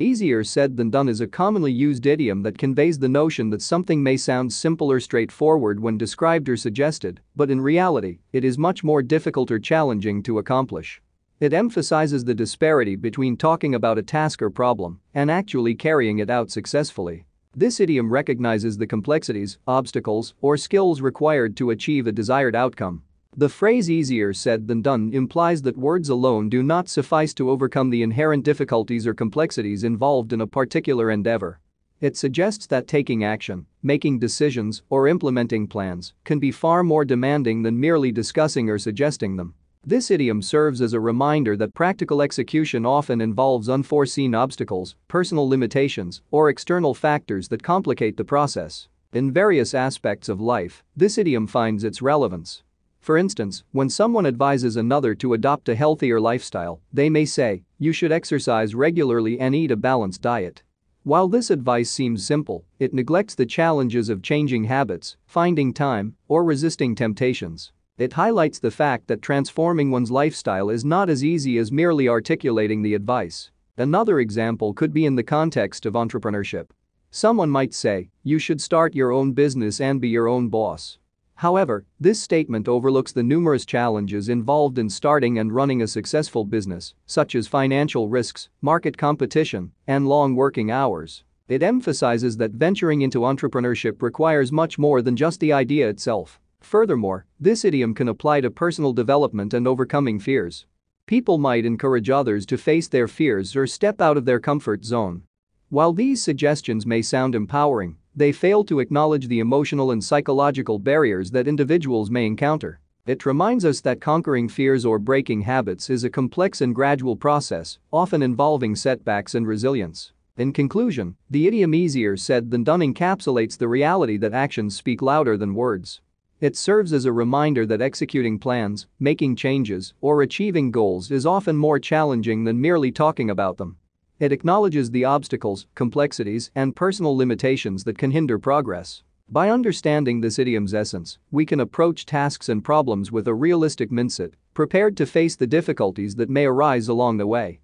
Easier said than done is a commonly used idiom that conveys the notion that something may sound simple or straightforward when described or suggested, but in reality, it is much more difficult or challenging to accomplish. It emphasizes the disparity between talking about a task or problem and actually carrying it out successfully. This idiom recognizes the complexities, obstacles, or skills required to achieve a desired outcome the phrase easier said than done implies that words alone do not suffice to overcome the inherent difficulties or complexities involved in a particular endeavor. It suggests that taking action, making decisions, or implementing plans can be far more demanding than merely discussing or suggesting them. This idiom serves as a reminder that practical execution often involves unforeseen obstacles, personal limitations, or external factors that complicate the process. In various aspects of life, this idiom finds its relevance. For instance, when someone advises another to adopt a healthier lifestyle, they may say, you should exercise regularly and eat a balanced diet. While this advice seems simple, it neglects the challenges of changing habits, finding time, or resisting temptations. It highlights the fact that transforming one's lifestyle is not as easy as merely articulating the advice. Another example could be in the context of entrepreneurship. Someone might say, you should start your own business and be your own boss. However, this statement overlooks the numerous challenges involved in starting and running a successful business, such as financial risks, market competition, and long working hours. It emphasizes that venturing into entrepreneurship requires much more than just the idea itself. Furthermore, this idiom can apply to personal development and overcoming fears. People might encourage others to face their fears or step out of their comfort zone. While these suggestions may sound empowering, they fail to acknowledge the emotional and psychological barriers that individuals may encounter. It reminds us that conquering fears or breaking habits is a complex and gradual process, often involving setbacks and resilience. In conclusion, the idiom easier said than done encapsulates the reality that actions speak louder than words. It serves as a reminder that executing plans, making changes, or achieving goals is often more challenging than merely talking about them. It acknowledges the obstacles, complexities, and personal limitations that can hinder progress. By understanding this idiom's essence, we can approach tasks and problems with a realistic mindset, prepared to face the difficulties that may arise along the way.